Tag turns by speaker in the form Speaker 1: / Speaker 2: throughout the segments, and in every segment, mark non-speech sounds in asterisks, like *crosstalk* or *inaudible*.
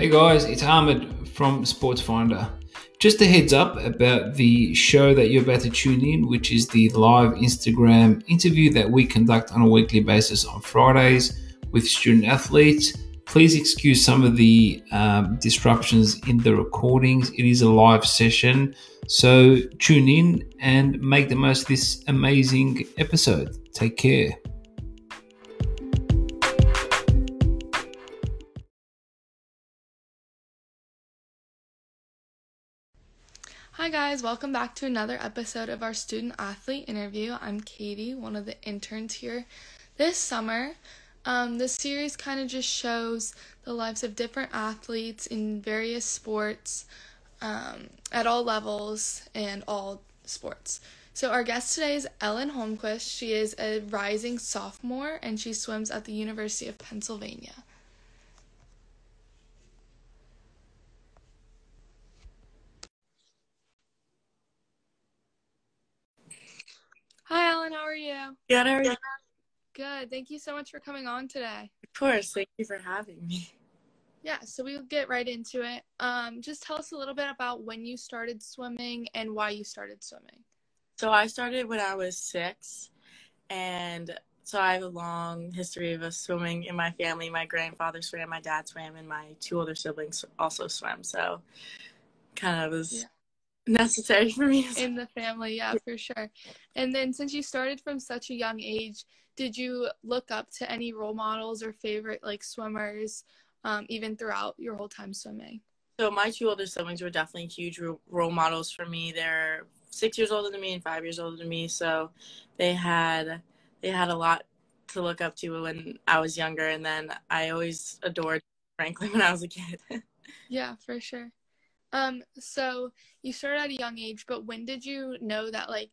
Speaker 1: Hey guys, it's Ahmed from Sports Finder. Just a heads up about the show that you're about to tune in, which is the live Instagram interview that we conduct on a weekly basis on Fridays with student athletes. Please excuse some of the um, disruptions in the recordings. It is a live session, so tune in and make the most of this amazing episode. Take care.
Speaker 2: Hi, guys, welcome back to another episode of our student athlete interview. I'm Katie, one of the interns here this summer. Um, this series kind of just shows the lives of different athletes in various sports um, at all levels and all sports. So, our guest today is Ellen Holmquist. She is a rising sophomore and she swims at the University of Pennsylvania. Hi, Ellen, how are you?
Speaker 3: Good, how are you?
Speaker 2: Good. Thank you so much for coming on today.
Speaker 3: Of course. Thank you for having me.
Speaker 2: Yeah, so we'll get right into it. Um, just tell us a little bit about when you started swimming and why you started swimming.
Speaker 3: So I started when I was six, and so I have a long history of swimming in my family. My grandfather swam, my dad swam, and my two older siblings also swam. So kind of was
Speaker 2: Yeah.
Speaker 3: Necessary for me. *laughs*
Speaker 2: In the family, yeah, for sure. And then since you started from such a young age, did you look up to any role models or favorite like swimmers, um, even throughout your whole time swimming?
Speaker 3: So my two older siblings were definitely huge role models for me. They're six years older than me and five years older than me, so they had they had a lot to look up to when I was younger. And then I always adored Franklin when I was a kid. *laughs*
Speaker 2: Yeah, for sure. Um, so you started at a young age, but when did you know that like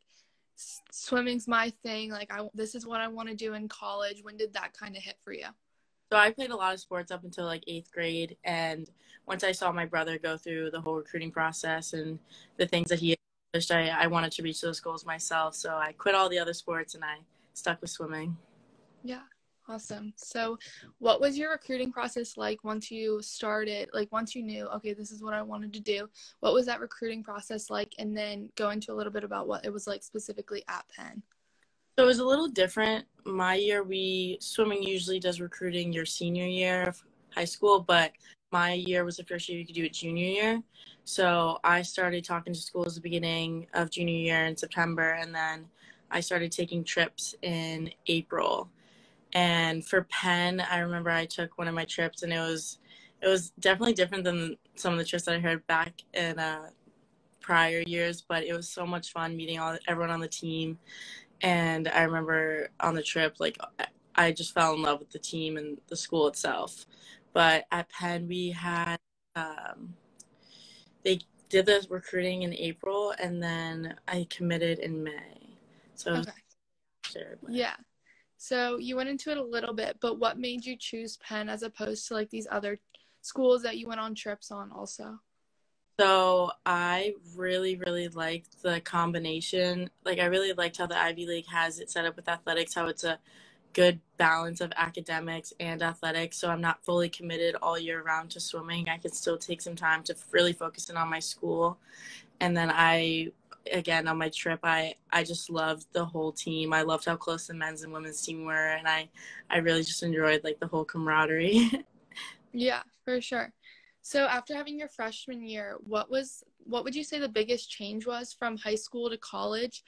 Speaker 2: s- swimming's my thing? Like I this is what I want to do in college. When did that kind of hit for you?
Speaker 3: So I played a lot of sports up until like eighth grade, and once I saw my brother go through the whole recruiting process and the things that he accomplished, I, I wanted to reach those goals myself. So I quit all the other sports and I stuck with swimming.
Speaker 2: Yeah, awesome. So, what was your recruiting process like once you started? Like once you knew, okay, this is what I wanted to do. What was that recruiting process like? And then go into a little bit about what it was like specifically at Penn.
Speaker 3: So it was a little different. My year, we swimming usually does recruiting your senior year of high school, but my year was the first year you could do it junior year. So I started talking to schools the beginning of junior year in September, and then I started taking trips in April. And for Penn, I remember I took one of my trips, and it was it was definitely different than some of the trips that I heard back in uh, prior years, but it was so much fun meeting all everyone on the team and I remember on the trip, like I just fell in love with the team and the school itself. But at Penn, we had um, they did the recruiting in April, and then I committed in May. So
Speaker 2: Okay. Yeah. So you went into it a little bit, but what made you choose Penn as opposed to like these other schools that you went on trips on also?
Speaker 3: So I really, really liked the combination. Like I really liked how the Ivy League has it set up with athletics, how it's a good balance of academics and athletics. So I'm not fully committed all year round to swimming. I could still take some time to really focus in on my school. And then I again on my trip I I just loved the whole team. I loved how close the men's and women's team were and I I really just enjoyed like the whole camaraderie. *laughs*
Speaker 2: Yeah, for sure. So after having your freshman year, what was what would you say the biggest change was from high school to college,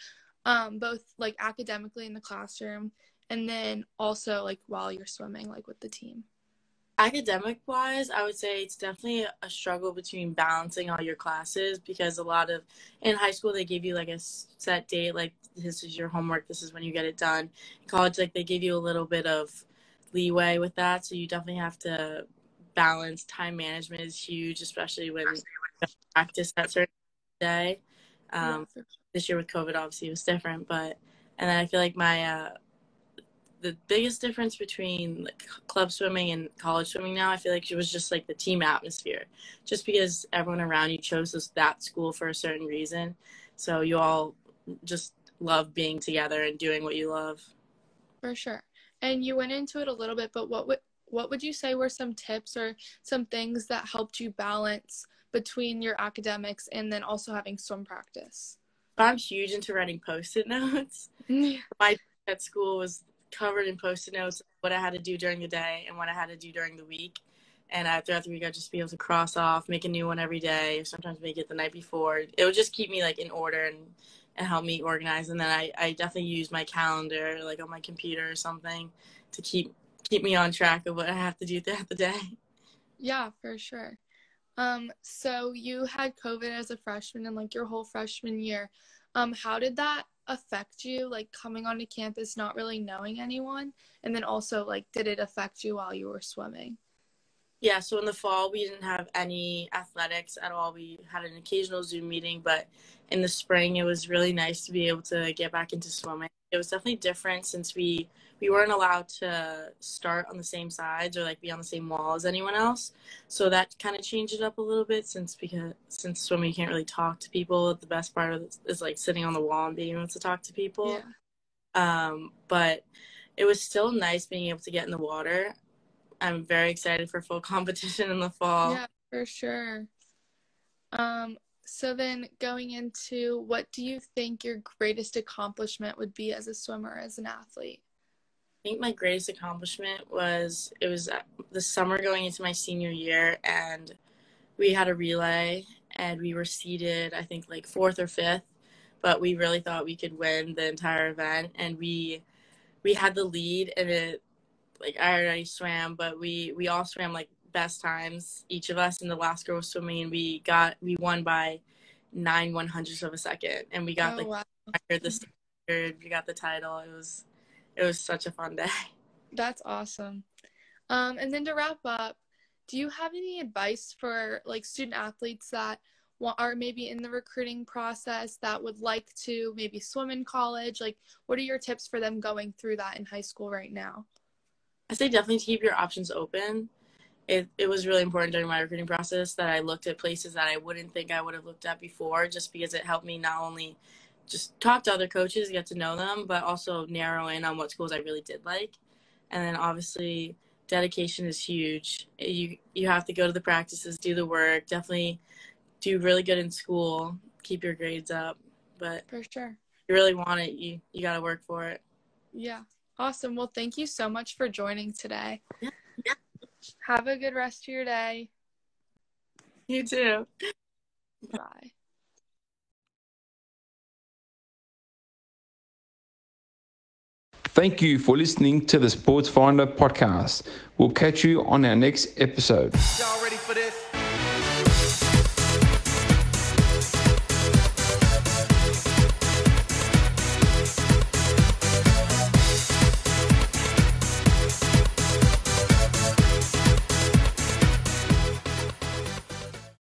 Speaker 2: um, both like academically in the classroom and then also like while you're swimming, like with the team?
Speaker 3: Academic wise i would say it's definitely a struggle between balancing all your classes because a lot of in high school they give you like a set date like this is your homework this is when you get it done. In college like they give you a little bit of leeway with that so you definitely have to balance. Time management is huge especially when you practice that certain day. Um,
Speaker 2: Yeah,
Speaker 3: this year with covid obviously it was different but and then i feel like my uh, the biggest difference between like club swimming and college swimming now, I feel like it was just like the team atmosphere. Just because everyone around you chose this, that school for a certain reason. So you all just love being together and doing what you love.
Speaker 2: For sure. And you went into it a little bit, but what would what would you say were some tips or some things that helped you balance between your academics and then also having swim practice?
Speaker 3: I'm huge into writing post-it *laughs* notes. *laughs*
Speaker 2: Yeah.
Speaker 3: At school was covered in post-it notes what I had to do during the day and what I had to do during the week. And uh, throughout the week, I'd just be able to cross off, make a new one every day, or sometimes make it the night before. It would just keep me like in order and, and help me organize. And then I, I definitely use my calendar, like on my computer or something, to keep keep me on track of what I have to do throughout the day. *laughs*
Speaker 2: Yeah, for sure. Um, so you had COVID as a freshman and like your whole freshman year. Um, how did that affect you, like coming onto campus, not really knowing anyone? And then also, like, did it affect you while you were swimming?
Speaker 3: Yeah, so in the fall, we didn't have any athletics at all. We had an occasional Zoom meeting, but in the spring, it was really nice to be able to get back into swimming. It was definitely different since we we weren't allowed to start on the same sides or like be on the same wall as anyone else. So that kind of changed it up a little bit since because since swimming you can't really talk to people. The best part of it is like sitting on the wall and being able to talk to people.
Speaker 2: Yeah.
Speaker 3: Um, but it was still nice being able to get in the water. I'm very excited for full *laughs* competition in the fall.
Speaker 2: Yeah, for sure. Um, so then going into what do you think your greatest accomplishment would be as a swimmer, as an athlete?
Speaker 3: I think my greatest accomplishment was it was uh, the summer going into my senior year, and we had a relay, and we were seated, I think, like fourth or fifth, but we really thought we could win the entire event, and we we had the lead, and it like I already swam, but we we all swam like best times each of us, and the last girl was swimming, and we got we won by nine one hundredths of a second, and we got
Speaker 2: Oh,
Speaker 3: like
Speaker 2: wow.
Speaker 3: the standard, we got the title. It was it was such a fun day. *laughs*
Speaker 2: That's awesome. Um, and then to wrap up, do you have any advice for like student athletes that want, are maybe in the recruiting process that would like to maybe swim in college? Like, what are your tips for them going through that in high school right now?
Speaker 3: I say definitely keep your options open. It it was really important during my recruiting process that I looked at places that I wouldn't think I would have looked at before, just because it helped me not only just talk to other coaches, get to know them, but also narrow in on what schools I really did like. And then obviously dedication is huge. You you have to go to the practices, do the work, definitely do really good in school, keep your grades up. But
Speaker 2: For sure.
Speaker 3: you really want it, you you got to work for it.
Speaker 2: Yeah. Awesome. Well, thank you so much for joining today.
Speaker 3: Yeah. Yeah.
Speaker 2: Have a good rest of your day.
Speaker 3: You too.
Speaker 2: Bye.
Speaker 4: Thank you for listening to the Sports Finder podcast. We'll catch you on our next episode.
Speaker 5: Y'all ready for this?